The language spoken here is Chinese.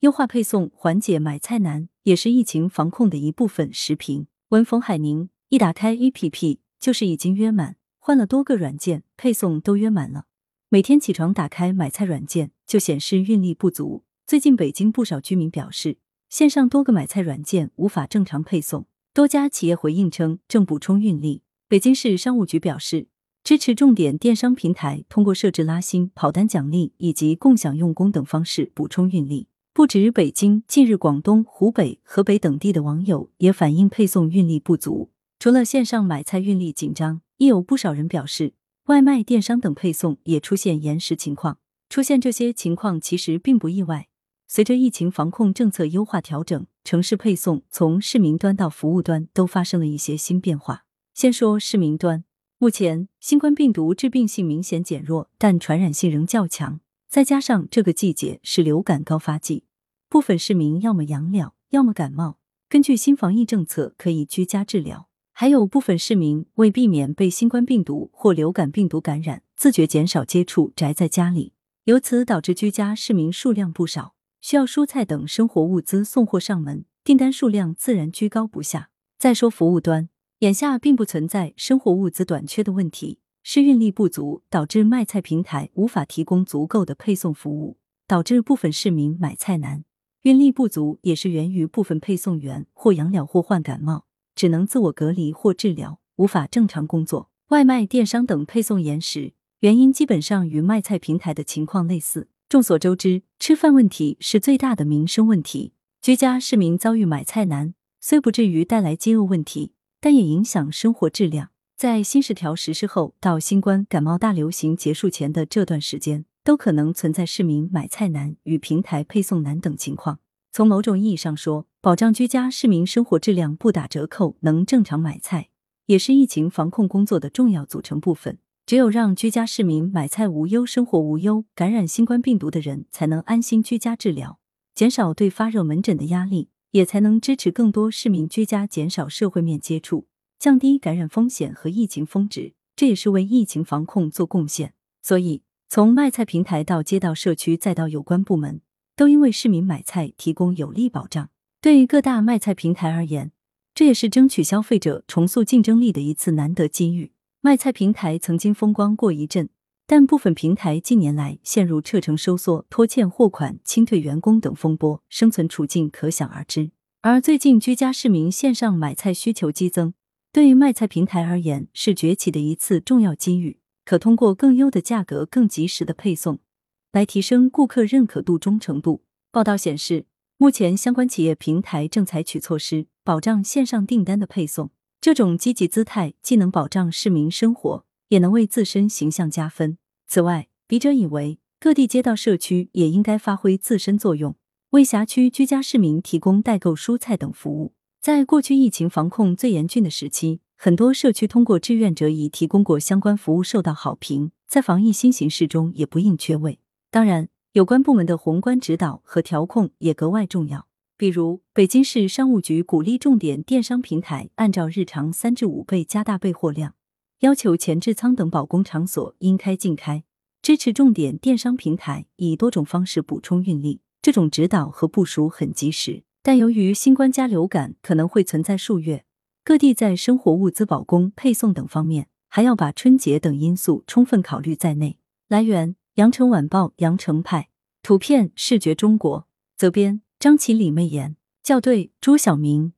优化配送，缓解买菜难，也是疫情防控的一部分。时评文冯海宁，一打开 APP 就是已经约满，换了多个软件，配送都约满了。每天起床打开买菜软件，就显示运力不足。最近北京不少居民表示，线上多个买菜软件无法正常配送，多家企业回应称正补充运力。北京市商务局表示，支持重点电商平台通过设置拉新、跑单奖励以及共享用工等方式补充运力。不止北京，近日广东、湖北、河北等地的网友也反映配送运力不足。除了线上买菜运力紧张，亦有不少人表示。外卖、电商等配送也出现延时情况，出现这些情况其实并不意外。随着疫情防控政策优化调整，城市配送从市民端到服务端都发生了一些新变化。先说市民端，目前新冠病毒致病性明显减弱，但传染性仍较强。再加上这个季节是流感高发季，部分市民要么阳了，要么感冒。根据新防疫政策，可以居家治疗。还有部分市民为避免被新冠病毒或流感病毒感染，自觉减少接触，宅在家里，由此导致居家市民数量不少，需要蔬菜等生活物资送货上门，订单数量自然居高不下。再说服务端，眼下并不存在生活物资短缺的问题，是运力不足导致卖菜平台无法提供足够的配送服务，导致部分市民买菜难。运力不足也是源于部分配送员或养了或患感冒。只能自我隔离或治疗，无法正常工作。外卖、电商等配送延时，原因基本上与卖菜平台的情况类似。众所周知，吃饭问题是最大的民生问题。居家市民遭遇买菜难，虽不至于带来饥饿问题，但也影响生活质量。在新十条实施后到新冠感冒大流行结束前的这段时间，都可能存在市民买菜难与平台配送难等情况。从某种意义上说，保障居家市民生活质量不打折扣，能正常买菜，也是疫情防控工作的重要组成部分。只有让居家市民买菜无忧、生活无忧，感染新冠病毒的人才能安心居家治疗，减少对发热门诊的压力，也才能支持更多市民居家减少社会面接触，降低感染风险和疫情峰值。这也是为疫情防控做贡献。所以，从卖菜平台到街道、社区，再到有关部门。都因为市民买菜提供有力保障。对于各大卖菜平台而言，这也是争取消费者重塑竞争力的一次难得机遇。卖菜平台曾经风光过一阵，但部分平台近年来陷入撤城收缩、拖欠货款、清退员工等风波，生存处境可想而知。而最近居家市民线上买菜需求激增，对于卖菜平台而言是崛起的一次重要机遇，可通过更优的价格、更及时的配送。来提升顾客认可度、忠诚度。报道显示，目前相关企业平台正采取措施，保障线上订单的配送。这种积极姿态既能保障市民生活，也能为自身形象加分。此外，笔者以为，各地街道社区也应该发挥自身作用，为辖区居家市民提供代购蔬菜等服务。在过去疫情防控最严峻的时期，很多社区通过志愿者已提供过相关服务，受到好评，在防疫新形势中也不应缺位。当然，有关部门的宏观指导和调控也格外重要。比如，北京市商务局鼓励重点电商平台按照日常三至五倍加大备货量，要求前置仓等保供场所应开尽开，支持重点电商平台以多种方式补充运力。这种指导和部署很及时。但由于新冠加流感可能会存在数月，各地在生活物资保供、配送等方面，还要把春节等因素充分考虑在内。来源。羊城晚报羊城派图片视觉中国责编张起李媚妍校对朱晓明。